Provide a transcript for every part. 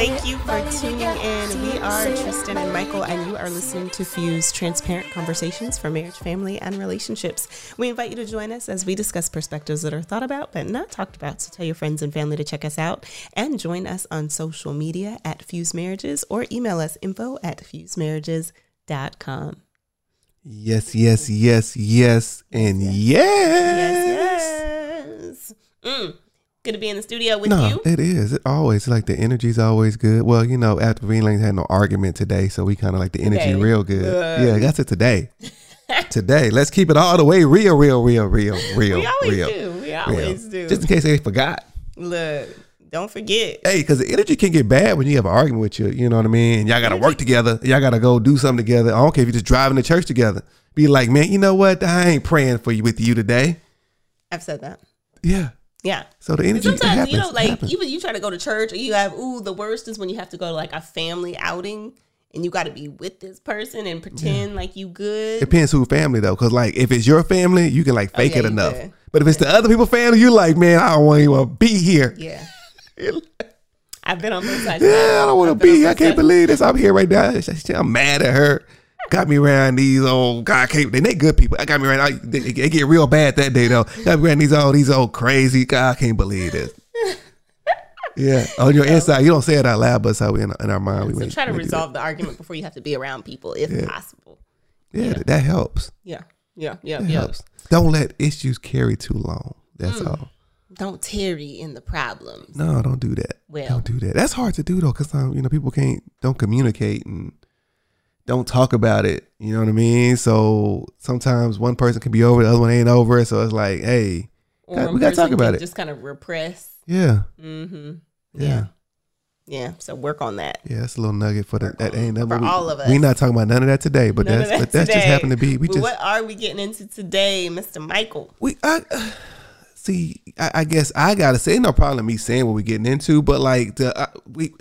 Thank you for tuning in. We are Tristan and Michael, and you are listening to Fuse Transparent Conversations for Marriage, Family, and Relationships. We invite you to join us as we discuss perspectives that are thought about but not talked about. So tell your friends and family to check us out and join us on social media at Fuse Marriages or email us info at fusemarriages.com. Yes, yes, yes, yes, and yes. Yes, yes. Mm. Good to be in the studio with you. no, you. it is. It always like the energy's always good. Well, you know, after ain't had no argument today, so we kind of like the energy Today. real good. Good. Yeah, that's it today. today, let's keep it all the way real, real, real, real, real, we always real. do. We real. always do. Just in case they forgot. Look, don't forget. Hey, because the energy can get bad when you have an argument with you. You know what I mean? Y'all got to work together. Y'all got to go do something together. I don't care if you're just driving to church together. Be like, man, you know what? I ain't praying for you with you today. I've said that. Yeah. Yeah. So the energy Sometimes happens. you know, like happens. even you try to go to church, or you have ooh, the worst is when you have to go to like a family outing, and you got to be with this person and pretend like you good. It depends who family though, because like if it's your family, you can like oh, fake Oh, yeah, it enough. can. But if it's the other people family, you like, man, I don't want to be here. Yeah. I've been on both sides. Yeah. I don't want to be here. I can't believe this. I'm here right now. I'm mad at her. Got me around these old God. I can't. They, they good people. I got me around. I, they, they get real bad that day though. Got me around these old these old crazy. God, I can't believe this. Yeah, on your inside, you don't say it out loud, but it's how we in, in our mind. we So make- try to resolve the argument before you have to be around people, if possible. Yeah, that helps. Yeah. Yeah. Yeah. That Yeah. helps. Don't let issues carry too long. That's Mm. all. Don't tarry in the problems. No, don't do that. Well. don't do that. That's hard to do though, because um, you know people can't don't communicate and don't talk about it. You know what I mean? So sometimes one person can be over, the other one ain't over. So it's like, hey, God, we gotta talk about it. Just kind of repress. yeah, Mm-hmm. yeah, Yeah. Yeah. So work on that. yeah. That's a little nugget for the that ain't For we, all of us. We're not talking about none of that today, but None that's that but that's just happened to be. We But just what are we getting into today, Mr. Michael? we I see. I, I guess I gotta say, no problem me saying what we're getting into, but like the uh, we.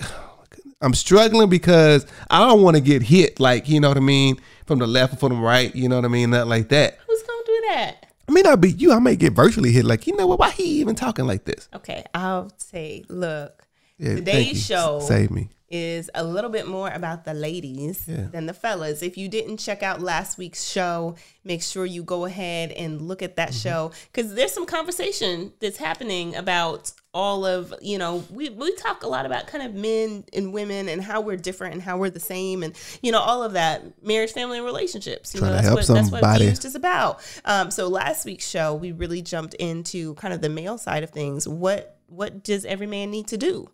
I'm struggling because I don't want to get hit, like you know what I mean, from the left or from the right, you know what I mean, nothing like that. Who's gonna do that? I may not be you. I may get virtually hit. Like you know what? Why he even talking like this? Okay, I'll say, look, Yeah, today's show Save me. Is a little bit more about the ladies Yeah. than the fellas. If you didn't check out last week's show, make sure you go ahead and look at that Mm-hmm. show because there's some conversation that's happening about all of you know we we talk a lot about kind of men and women and how we're different and how we're the same and you know all of that marriage family and relationships you Trying know that's what that's what somebody. Fused is about um so last week's show we really jumped into kind of the male side of things what what does every man need to do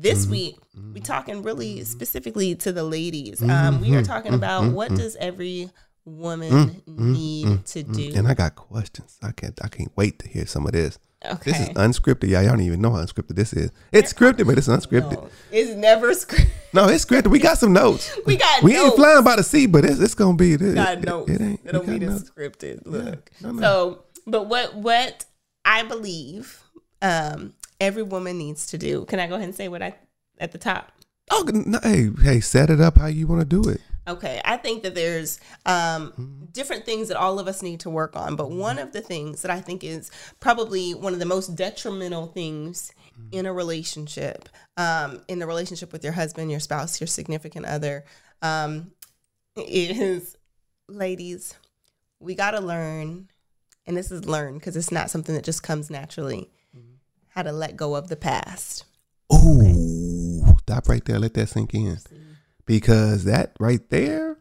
this Mm-hmm. week we're mm-hmm. talking really specifically to the ladies um mm-hmm. we are talking mm-hmm. about what does every woman need to do And I got questions. I can't. I can't wait to hear some of this. okay This is unscripted, y'all. Y'all don't even know how unscripted this is. It's scripted, but it's unscripted. No, it's never scripted No, it's scripted. We got some notes. we got We ain't flying by the sea, but it's, it's gonna be. It, got it, notes. it ain't. It don't we mean got it's notes. scripted. Look. no, no. So, but what what I believe um, every woman needs to do. Can I go ahead and say what I at the top? Oh, no, hey, hey, set it up how you want to do it. Okay, I think that there's um, Mm-hmm. different things that all of us need to work on, but one of the things that I think is probably one of the most detrimental things Mm-hmm. in a relationship, um, in the relationship with your husband, your spouse, your significant other, um, is ladies, we got to learn, and this is learn because it's not something that just comes naturally. How to let go of the past. Ooh, stop right there. Let that sink in. Because that right there,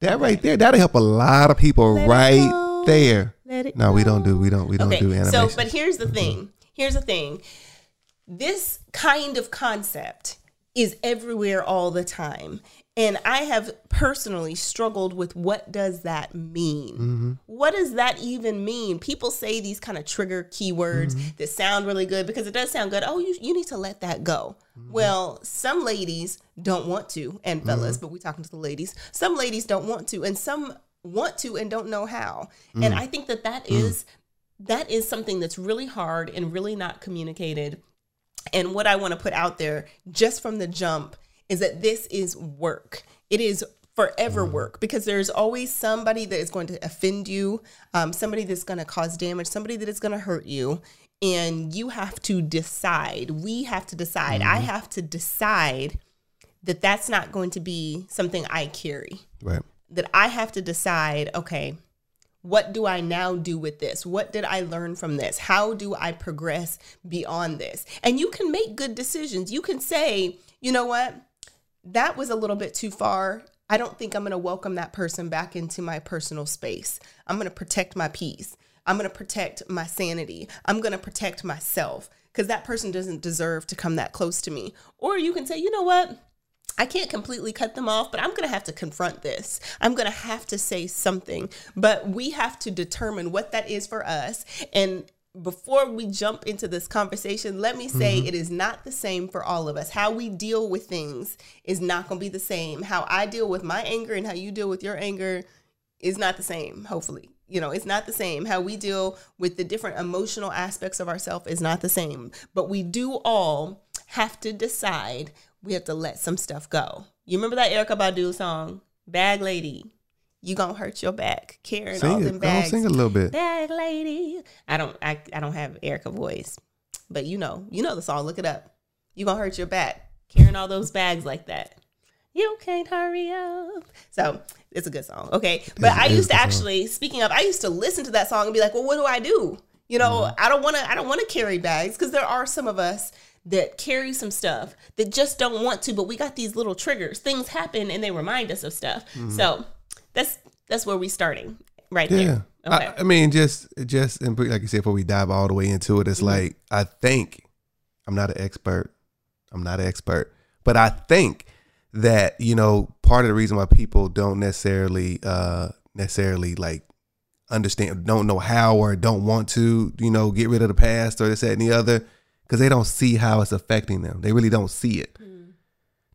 that right there, that'll help a lot of people Let right there. No, we don't do. We don't. We don't Okay, do animation. so but here's the thing. Here's the thing. This kind of concept is everywhere all the time. And I have personally struggled with what does that mean? Mm-hmm. What does that even mean? People say these kind of trigger keywords Mm-hmm. that sound really good because it does sound good. Oh, you, you need to let that go. Mm-hmm. Well, some ladies don't want to, and fellas, but we're talking to the ladies. Some ladies don't want to, and some want to and don't know how. Mm. And I think that that is that is something that's really hard and really not communicated. And what I want to put out there just from the jump is that this is work. It is forever work because there's always somebody that is going to offend you, um, somebody that's going to cause damage, somebody that is going to hurt you. and you have to decide. We have to decide. I have to decide that that's not going to be something I carry. Right. That I have to decide, okay, what do I now do with this? What did I learn from this? How do I progress beyond this? And you can make good decisions. You can say, you know what? That was a little bit too far. I don't think I'm going to welcome that person back into my personal space. I'm going to protect my peace. I'm going to protect my sanity. I'm going to protect myself because that person doesn't deserve to come that close to me. Or you can say, you know what? I can't completely cut them off, but I'm going to have to confront this. I'm going to have to say something. But we have to determine what that is for us. And before we jump into this conversation, let me say mm-hmm. it is not the same for all of us. How we deal with things is not going to be the same. How I deal with my anger and how you deal with your anger is not the same, hopefully. You know, it's not the same. How we deal with the different emotional aspects of ourselves is not the same. But we do all have to decide we have to let some stuff go. You remember that Erykah Badu song, Bag Lady? You gonna hurt your back carrying all Sing them it. Bags. sing a little bit. Bag Lady. I don't I, I don't have Erykah voice. But you know, you know the song, look it up. You gonna hurt your back carrying all those bags like that. You can't hurry up. So it's a good song. Okay. But I used to good song. actually, speaking of, I used to listen to that song and be like, well, what do I do? You know, Mm-hmm. I don't want to, I don't want to carry bags because there are some of us that carry some stuff that just don't want to, but we got these little triggers. Things happen and they remind us of stuff. Mm-hmm. So that's, that's where we're starting right Yeah. there. Okay. I, I mean, just just and like you said, before we dive all the way into it, Mm-hmm. it's like I think I'm not an expert. I'm not an expert, but I think that you know part of the reason why people don't necessarily uh necessarily like understand don't know how or don't want to you know get rid of the past or this that and the other because they don't see how it's affecting them they really don't see it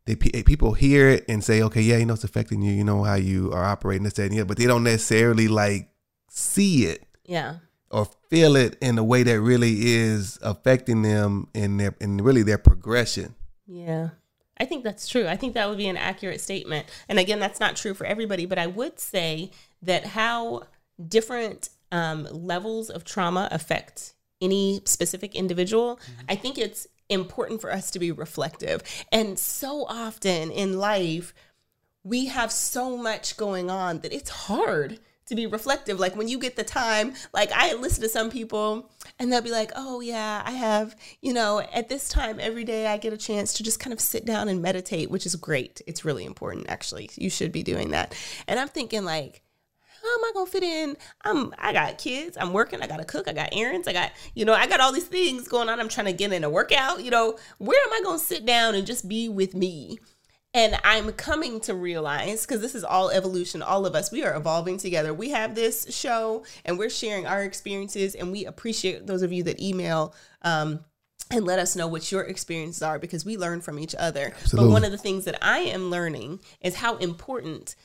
they people hear it and say okay yeah you know it's affecting you you know how you are operating this that and the other but they don't necessarily like see it yeah. or feel it in a way that really is affecting them in their in really their progression Yeah. I think that's true. I think that would be an accurate statement. And again, that's not true for everybody, but I would say that how different um, levels of trauma affect any specific individual, mm-hmm. I think it's important for us to be reflective. And so often in life, we have so much going on that it's hard to be reflective. Like when you get the time, like I listen to some people and they'll be like, oh, yeah, I have, you know, at this time every day I get a chance to just kind of sit down and meditate, which is great. It's really important, actually. You should be doing that. And I'm thinking, like, how am I gonna fit in? I'm I got kids, I'm working, I gotta cook, I got errands, I got, you know, I got all these things going on. I'm trying to get in a workout, you know, where am I gonna sit down and just be with me? And I'm coming to realize, because this is all evolution, all of us, we are evolving together. We have this show and we're sharing our experiences, and we appreciate those of you that email. Um, and let us know what your experiences are because we learn from each other. But one of the things that I am learning is how important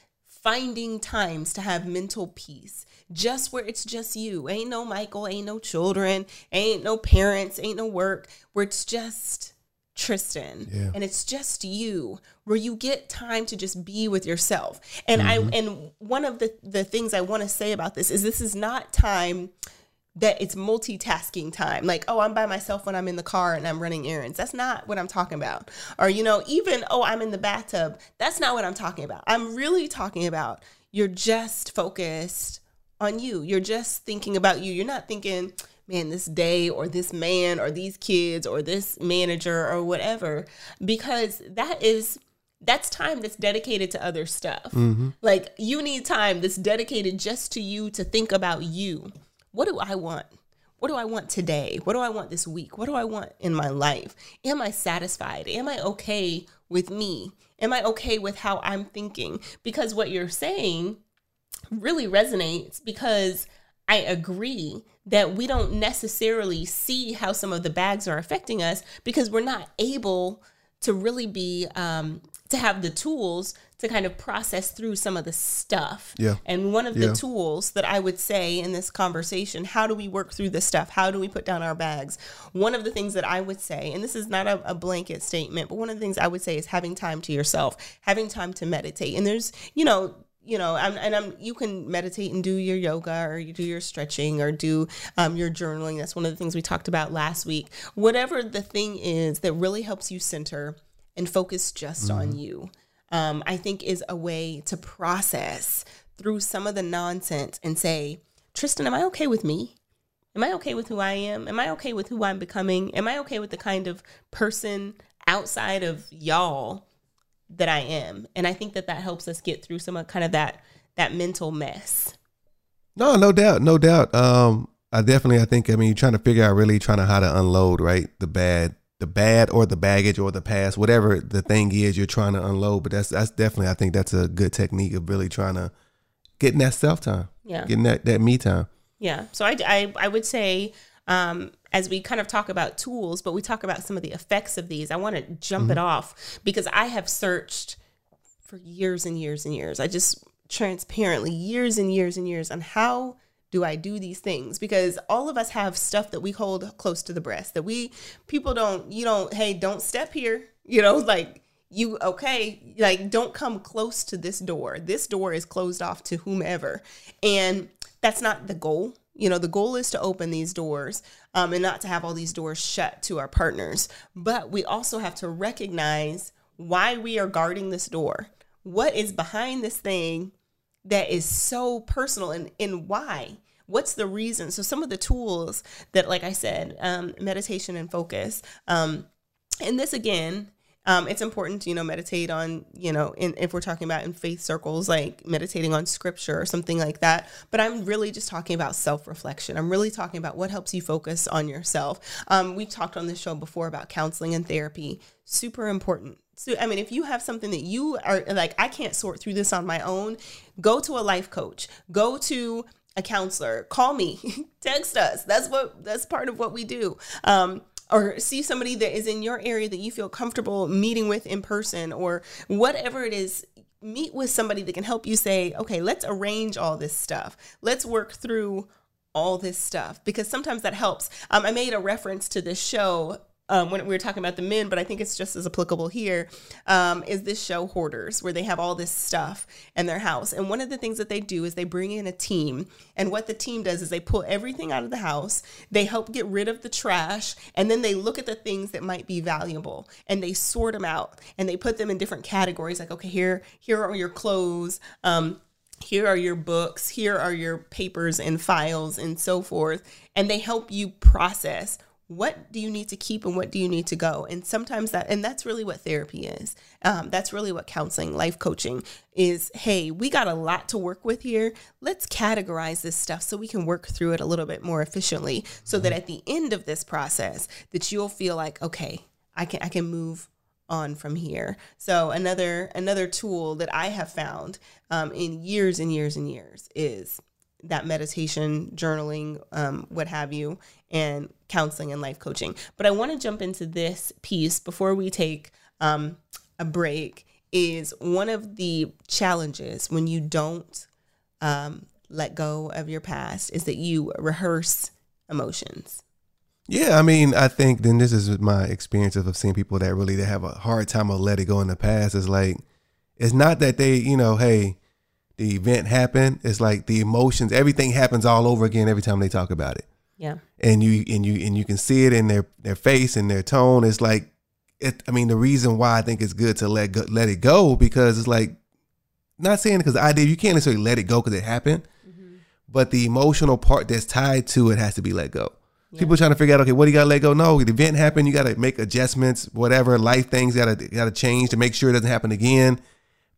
finding times to have mental peace. Just where it's just you. Ain't no michael ain't no children ain't no parents ain't no work. Where it's just tristan. Yeah. and it's just you. Where you get time to just be with yourself. And i mm-hmm. and one of the the things i want to say about this is this is not time that it's multitasking time. Like, oh, I'm by myself when I'm in the car and I'm running errands. That's not what I'm talking about. Or, you know, even, oh, I'm in the bathtub. That's not what I'm talking about. I'm really talking about you're just focused on you. You're just thinking about you. You're not thinking, man, this day or this man or these kids or this manager or whatever, because that is that's time that's dedicated to other stuff. Mm-hmm. Like you need time that's dedicated just to you to think about you. What do I want? What do I want today? What do I want this week? What do I want in my life? Am I satisfied? Am I okay with me? Am I okay with how I'm thinking? Because what you're saying really resonates because I agree that we don't necessarily see how some of the bags are affecting us because we're not able to really be um, to have the tools to kind of process through some of the stuff. Yeah. And one of Yeah. the tools that I would say in this conversation, how do we work through this stuff? How do we put down our bags? One of the things that I would say, and this is not a, a blanket statement, but one of the things I would say is having time to yourself, having time to meditate. And there's, you know, you know, I'm, and I'm, you can meditate and do your yoga or you do your stretching or do um, your journaling. That's one of the things we talked about last week. Whatever the thing is that really helps you center and focus just mm-hmm. on you, um, I think is a way to process through some of the nonsense and say, Tristan, am I okay with me? Am I okay with who I am? Am I okay with who I'm becoming? Am I okay with the kind of person outside of y'all that I am. And I think that that helps us get through some of kind of that that mental mess. No, no doubt, no doubt. Um, I definitely, I think, I mean, you're trying to figure out really trying to how to unload, right? The bad, the bad, or the baggage, or the past, whatever the thing is you're trying to unload. But that's that's definitely, I think, that's a good technique of really trying to getting that self time, yeah, getting that that me time. Yeah. So I, I, I would say um, as we kind of talk about tools, but we talk about some of the effects of these. I want to jump mm-hmm. it off because I have searched for years and years and years. I just transparently years and years and years on how do I do these things? Because all of us have stuff that we hold close to the breast that we people don't you don't hey don't step here you know like you okay like don't come close to this door this door is closed off to whomever and that's not the goal you know, the goal is to open these doors um, and not to have all these doors shut to our partners. But we also have to recognize why we are guarding this door. What is behind this thing that is so personal and, and why? What's the reason? So, some of the tools that, like I said, um, meditation and focus. Um, and this again um, it's important to you know meditate on you know in, if we're talking about in faith circles like meditating on scripture or something like that but i'm really just talking about self-reflection i'm really talking about what helps you focus on yourself um, we've talked on this show before about counseling and therapy super important so i mean if you have something that you are like i can't sort through this on my own go to a life coach go to a counselor call me text us. That's what that's part of what we do. Um, or see somebody that is in your area that you feel comfortable meeting with in person or whatever it is meet with somebody that can help you say okay let's arrange all this stuff. Let's work through all this stuff. Because sometimes that helps. Um, i made a reference to this show um, when we were talking about the men, but I think it's just as applicable here. Um, is this show Hoarders, where they have all this stuff in their house. And one of the things that they do is they bring in a team. And what the team does is they pull everything out of the house, they help get rid of the trash, and then they look at the things that might be valuable and they sort them out and they put them in different categories. Like, okay, here, here are your clothes. Um, here are your books, here are your papers and files and so forth. And they help you process what do you need to keep and what do you need to go? And sometimes that and that's really what therapy is. Um, that's really what counseling life coaching is. Hey we got a lot to work with here. Let's categorize this stuff so we can work through it a little bit more efficiently so that at the end of this process that you'll feel like okay i can i can move on from here. So another another tool that i have found um, in years and years and years is that meditation, journaling, um, what have you, and counseling and life coaching. But I want to jump into this piece before we take um, a break. Is one of the challenges when you don't um, let go of your past is that you rehearse emotions. Yeah, I mean, I think then this is my experience of seeing people that really they have a hard time of letting go in the past. Is like, it's not that they, you know, hey, the event happened, it's like the emotions, everything happens all over again every time they talk about it. Yeah. And you and you and you can see it in their their face and their tone. It's like it, I mean, the reason why I think it's good to let go, let it go because it's like not saying because the idea you can't necessarily let it go because it happened, mm-hmm. but the emotional part that's tied to it has to be let go. Yeah. People trying to figure out, okay, what do you got to let go? No, the event happened. You got to make adjustments, whatever life things got to got to change to make sure it doesn't happen again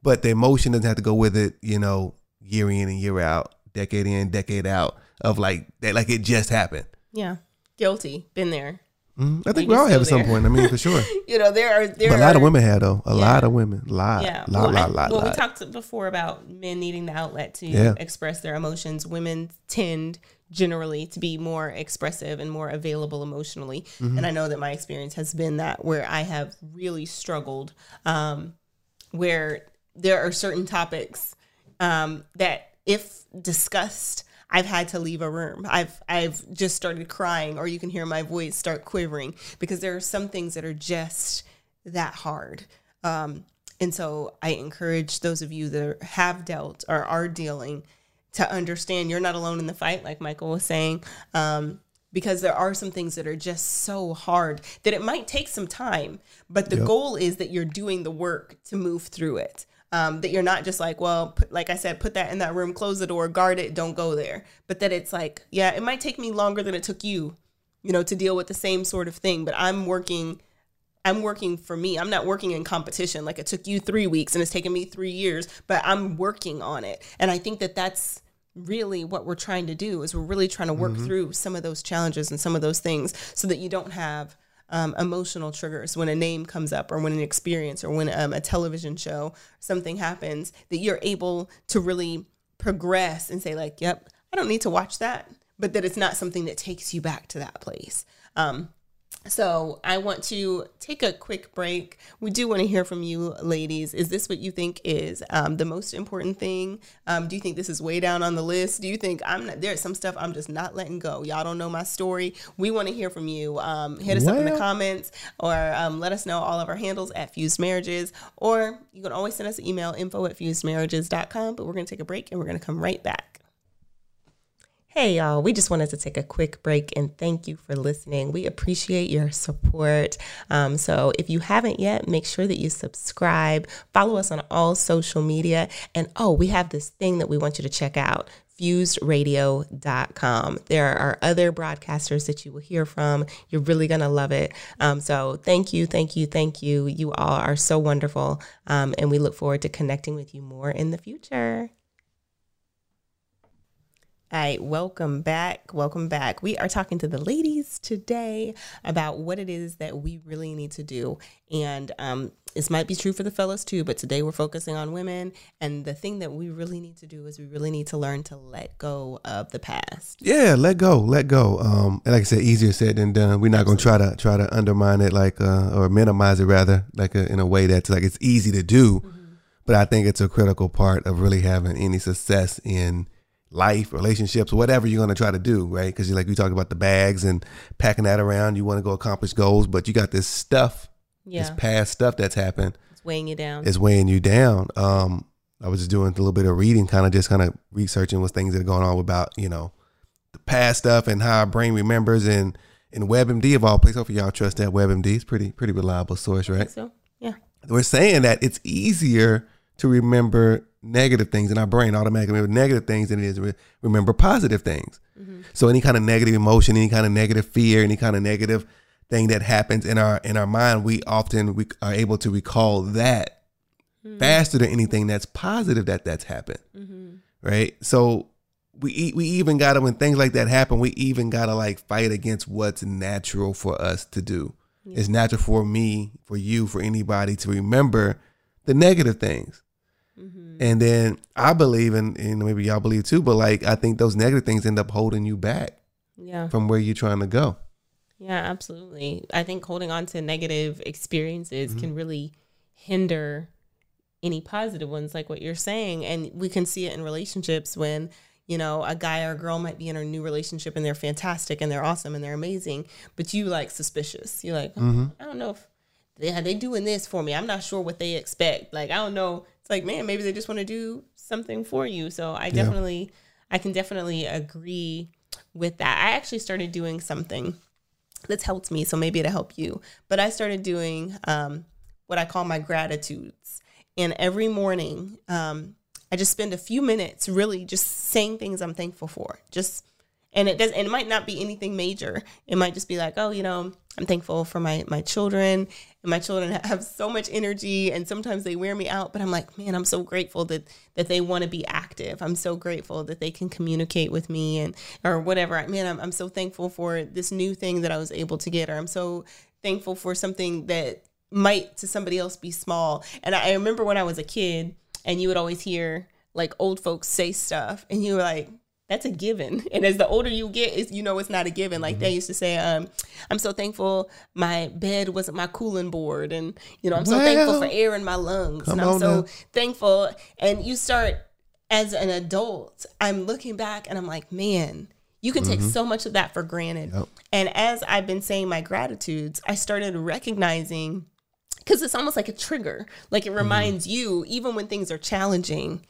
but the emotion doesn't have to go with it, you know, year in and year out, decade in, decade out of like that, like it just happened. Yeah. Guilty. Been there. Mm-hmm. I think we all have at some point. I mean, for sure. you know, there are there. But a lot of women have though. A yeah. lot of women. Lot. Yeah. Lot, well, lot, I, lot, well, lot. we talked before about men needing the outlet to yeah. express their emotions. Women tend generally to be more expressive and more available emotionally. Mm-hmm. And I know that my experience has been that where I have really struggled, um, where there are certain topics um, that, if discussed, I've had to leave a room. I've I've just started crying, or you can hear my voice start quivering because there are some things that are just that hard. Um, And so I encourage those of you that have dealt or are dealing to understand you're not alone in the fight, like Michael was saying. Um, because there are some things that are just so hard that it might take some time, but the Yep. goal is that you're doing the work to move through it. Um, that you're not just like, well, put, like I said, put that in that room, close the door, guard it, don't go there. But that it's like, yeah, it might take me longer than it took you, you know, to deal with the same sort of thing. But I'm working, I'm working for me. I'm not working in competition. Like it took you three weeks and it's taken me three years, but I'm working on it. And I think that that's really what we're trying to do is we're really trying to work through some of those challenges and some of those things so that you don't have um, emotional triggers when a name comes up or when an experience or when um, a television show something happens that you're able to really progress and say like yep i don't need to watch that but that it's not something that takes you back to that place. Um, so I want to take a quick break. We do want to hear from you, ladies. Is this what you think is um, the most important thing? Um, do you think this is way down on the list? Do you think I'm not? There's some stuff I'm just not letting go. Y'all don't know my story. We want to hear from you. Um, hit us up in the comments or um, let us know all of our handles at Fused Marriages. Or you can always send us an email info at fusedmarriages.com. But we're going to take a break and we're going to come right back. Hey, y'all. We just wanted to take a quick break and thank you for listening. We appreciate your support. Um, so, if you haven't yet, make sure that you subscribe, follow us on all social media. And oh, we have this thing that we want you to check out fusedradio.com. There are other broadcasters that you will hear from. You're really going to love it. Um, so, thank you, thank you, thank you. You all are so wonderful. Um, and we look forward to connecting with you more in the future. All right, welcome back. Welcome back. We are talking to the ladies today about what it is that we really need to do. And um, this might be true for the fellas too, but today we're focusing on women. And the thing that we really need to do is we really need to learn to let go of the past. Yeah, let go, let go. Um, and like I said, easier said than done. We're not gonna try to try to undermine it, like uh, or minimize it rather, like uh in a way that's like it's easy to do. But I think it's a critical part of really having any success in life, relationships, whatever you're gonna try to do, right? Because you like we talked about the bags and packing that around. You want to go accomplish goals, but you got this stuff, Yeah, this past stuff that's happened it's weighing you down. It's weighing you down. Um, I was just doing a little bit of reading, kind of just kind of researching what things that are going on about, you know, the past stuff and how our brain remembers and and WebMD of all places. Hopefully y'all trust that WebMD. It's pretty pretty reliable source, right? So, yeah. We're saying that it's easier to remember negative things in our brain automatically remember negative things than it is re- remember positive things. Mm-hmm. So any kind of negative emotion, any kind of negative fear, any kind of negative thing that happens in our in our mind, we often we are able to recall that hmm. faster than anything that's positive that that's happened. Mm-hmm. Right? So we we even got to when things like that happen, we even got to like fight against what's natural for us to do. It's natural for me, for you, for anybody to remember the negative things. Mm-hmm. And then I believe, and, and maybe y'all believe too, but like I think those negative things end up holding you back Yeah. from where you're trying to go. Yeah, absolutely. I think holding on to negative experiences mm-hmm. can really hinder any positive ones, like what you're saying. And we can see it in relationships when, you know, a guy or a girl might be in a new relationship and they're fantastic and they're awesome and they're amazing, but you like suspicious. You're like, "Oh, I don't know if they are they doing this for me. I'm not sure what they expect. Like, I don't know. It's like, man, maybe they just want to do something for you. So I definitely, I can definitely agree with that. I actually started doing something that's helped me. So maybe it'll help you. But I started doing um, what I call my gratitudes. And every morning, um, I just spend a few minutes really just saying things I'm thankful for. Just and it does and it might not be anything major. It might just be like, oh, you know, I'm thankful for my my children. And my children have so much energy and sometimes they wear me out, but I'm like, man, I'm so grateful that that they want to be active. I'm so grateful that they can communicate with me and or whatever. I Man, I'm I'm so thankful for this new thing that I was able to get or I'm so thankful for something that might to somebody else be small. And I remember when I was a kid and you would always hear like old folks say stuff and you were like, that's a given. And as the older you get, is you know it's not a given. Like they mm-hmm. used to say, um, I'm so thankful my bed wasn't my cooling board. And you know, I'm so thankful for air in my lungs. And I'm so now. thankful. And you start as an adult, I'm looking back and I'm like, man, you can take mm-hmm. so much of that for granted. Yep. And as I've been saying my gratitudes, I started recognizing because it's almost like a trigger. Like it mm-hmm. reminds you, even when things are challenging,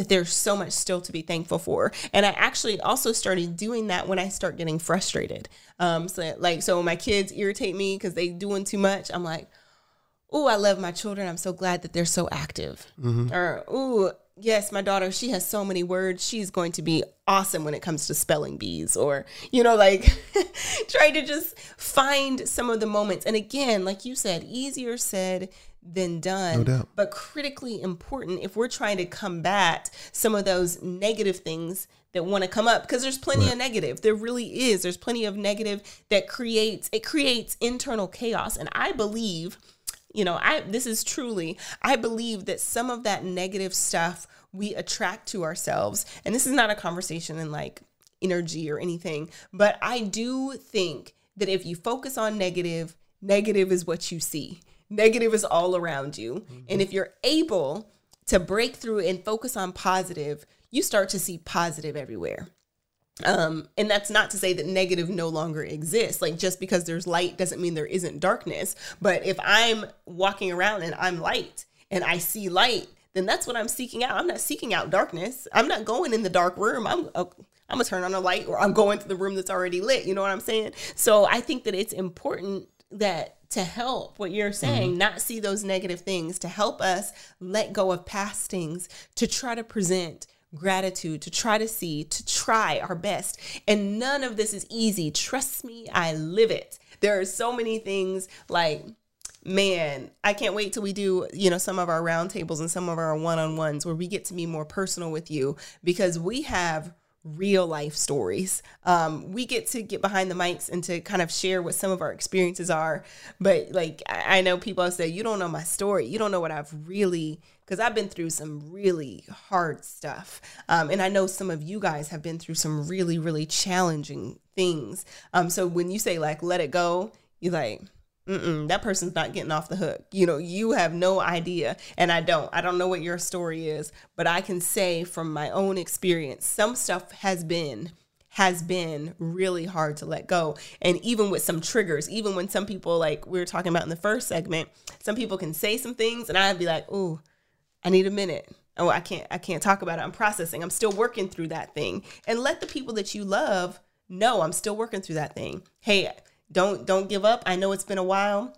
that there's so much still to be thankful for. And I actually also started doing that when I start getting frustrated. Um, so like, so when my kids irritate me because they doing too much, I'm like, oh, I love my children. I'm so glad that they're so active. Or, oh, yes, my daughter, she has so many words. She's going to be awesome when it comes to spelling bees. Or, you know, like try to just find some of the moments. And again, like you said, easier said than done, No doubt. but critically important if we're trying to combat some of those negative things that want to come up because there's plenty of negative. There really is. There's plenty of negative that creates it creates internal chaos. And i believe you know i this is truly i believe that some of that negative stuff we attract to ourselves and this is not a conversation in like energy or anything but i do think that if you focus on negative negative is what you see negative is all around you and if you're able to break through and focus on positive you start to see positive everywhere um, and that's not to say that negative no longer exists. Like just because there's light doesn't mean there isn't darkness. But if I'm walking around and I'm light and I see light, then that's what I'm seeking out. I'm not seeking out darkness. I'm not going in the dark room. I'm uh, I'm gonna turn on a light or I'm going to the room that's already lit. You know what I'm saying? So I think that it's important that to help what you're mm-hmm. saying, not see those negative things, to help us let go of past things, to try to present gratitude, to try to see, to try our best. And none of this is easy. Trust me, I live it. There are so many things like, man, I can't wait till we do, you know, some of our roundtables and some of our one-on-ones where we get to be more personal with you because we have real life stories. Um, we get to get behind the mics and to kind of share what some of our experiences are. But like, I, I know people say, you don't know my story. You don't know what I've really, because I've been through some really hard stuff. Um, and I know some of you guys have been through some really, really challenging things. Um, so when you say like, let it go, you're like, Mm-mm, that person's not getting off the hook. You know, you have no idea. And I don't. I don't know what your story is, but I can say from my own experience, some stuff has been has been really hard to let go. And even with some triggers, even when some people like we were talking about in the first segment, some people can say some things and I'd be like, "Oh, I need a minute." Oh, I can't I can't talk about it. I'm processing. I'm still working through that thing. And let the people that you love know I'm still working through that thing. Hey, don't don't give up. I know it's been a while.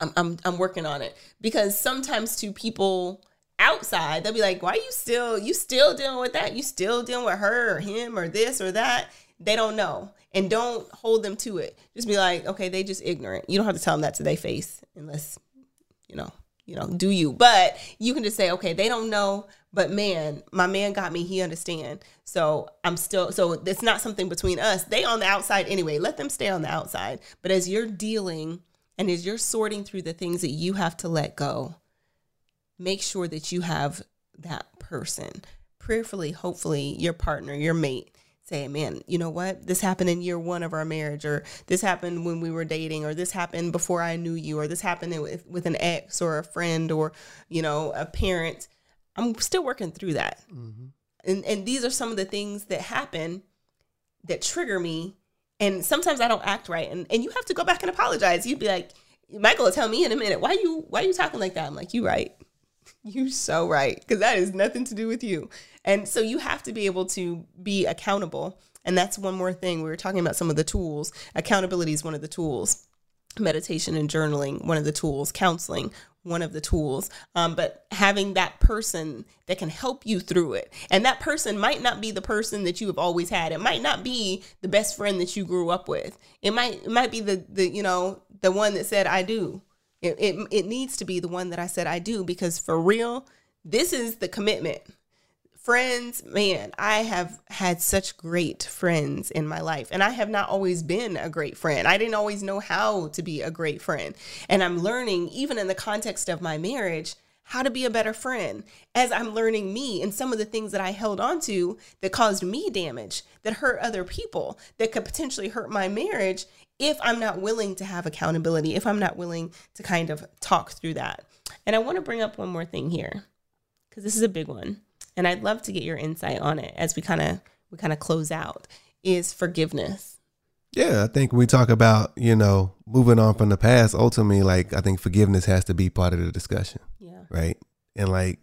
I'm I'm I'm working on it because sometimes to people outside they'll be like, "Why are you still you still dealing with that? You still dealing with her or him or this or that?" They don't know, and don't hold them to it. Just be like, "Okay, they just ignorant." You don't have to tell them that to their face unless you know you know do you but you can just say okay they don't know but man my man got me he understand. So i'm still so it's not something between us. They on the outside anyway. Let them stay on the outside. But as you're dealing and as you're sorting through the things that you have to let go make sure that you have that person. Prayerfully hopefully your partner your mate say, man, you know what? This happened in year one of our marriage, or this happened when we were dating, or this happened before I knew you, or this happened with, with an ex or a friend or, you know, a parent. I'm still working through that. Mm-hmm. And, and these are some of the things that happen that trigger me. And sometimes I don't act right. And, and you have to go back and apologize. You'd be like, Michael will tell me in a minute, why you why are you talking like that? I'm like, you right. You so right. Because that has nothing to do with you. And so you have to be able to be accountable. And that's one more thing. We were talking about some of the tools. Accountability is one of the tools. Meditation and journaling, one of the tools. Counseling, one of the tools. Um, but having that person that can help you through it. And that person might not be the person that you have always had. It might not be the best friend that you grew up with. It might it might be the the you know the one that said I do. It, it, it needs to be the one that I said I do because for real, this is the commitment. Friends, man, I have had such great friends in my life, and I have not always been a great friend. I didn't always know how to be a great friend. And I'm learning, even in the context of my marriage, how to be a better friend as I'm learning me and some of the things that I held on to that caused me damage, that hurt other people, that could potentially hurt my marriage if I'm not willing to have accountability, if I'm not willing to kind of talk through that. And I want to bring up one more thing here because this is a big one. And I'd love to get your insight on it as we kind of we kind of close out is forgiveness. Yeah, I think we talk about, you know, moving on from the past, ultimately, like, I think forgiveness has to be part of the discussion. Yeah. Right. And like,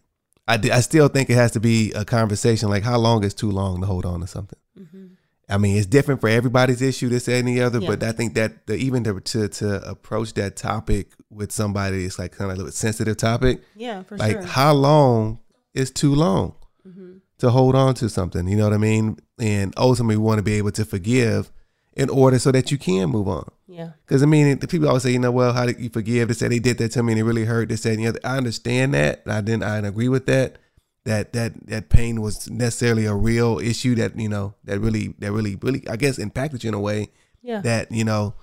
I, I still think it has to be a conversation. Like, how long is too long to hold on to something? Mm-hmm. I mean, it's different for everybody's issue, this and the other. Yeah. But I think that the, even to, to to approach that topic with somebody, it's like kind of a little sensitive topic. Yeah, for like, sure. how long is too long Mhm. to hold on to something? You know what I mean? And ultimately, we want to be able to forgive in order so that you can move on. Yeah. Because I mean, the people always say, you know, well, how did you forgive? They said they did that to me and it really hurt. They said, yeah, I understand that. I didn't. I agree with that. That that that pain was necessarily a real issue that you know that really that really really I guess impacted you in a way Yeah. that you know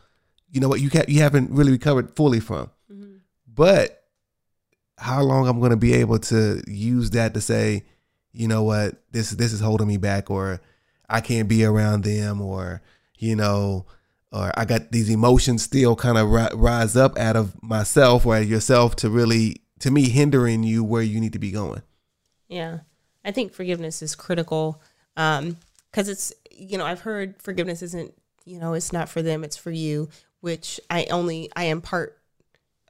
you know what you ca- you haven't really recovered fully from. Mhm. But how long I'm going to be able to use that to say, you know what, this this is holding me back, or I can't be around them, or you know, or I got these emotions still kind of ri- rise up out of myself or yourself to really to me hindering you where you need to be going. Yeah. I think forgiveness is critical um cuz it's you know, I've heard forgiveness isn't, you know, it's not for them, it's for you, which I only I in part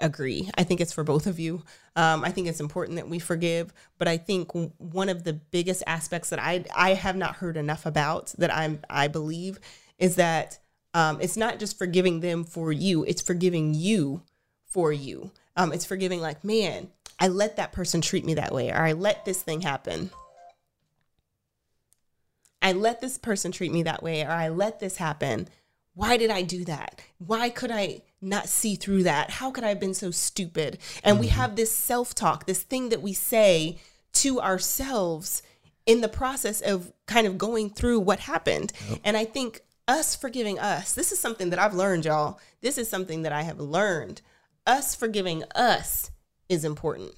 agree. I think it's for both of you. Um, I think it's important that we forgive, but I think one of the biggest aspects that I I have not heard enough about that I'm I believe is that um, it's not just forgiving them for you; it's forgiving you for you. Um, it's forgiving like, man, I let that person treat me that way, or I let this thing happen. I let this person treat me that way, or I let this happen. Why did I do that? Why could I not see through that? How could I have been so stupid? And we mm-hmm. have this self talk, this thing that we say to ourselves in the process of kind of going through what happened. And I think us forgiving us, this is something that I've learned, y'all. This is something that I have learned. Us forgiving us is important.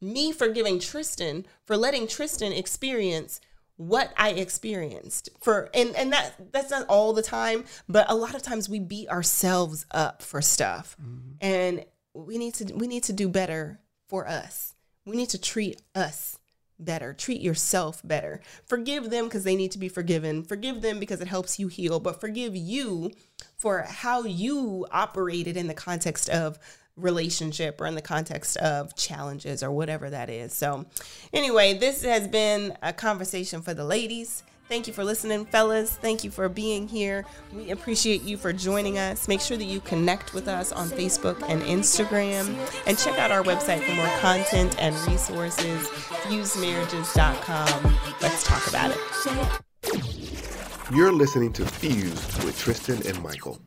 Me forgiving Tristan for letting Tristan experience what I experienced for and and that that's not all the time, but a lot of times we beat ourselves up for stuff. Mm-hmm. And we need to we need to do better for us. We need to treat us better. Treat yourself better. Forgive them because they need to be forgiven. Forgive them because it helps you heal, but forgive you for how you operated in the context of relationship or in the context of challenges or whatever that is. So, anyway, this has been a conversation for the ladies. Thank you for listening, fellas. Thank you for being here. We appreciate you for joining us. Make sure that you connect with us on Facebook and Instagram and check out our website for more content and resources, fusemarriages.com. Let's talk about it. You're listening to Fused with Tristan and Michael.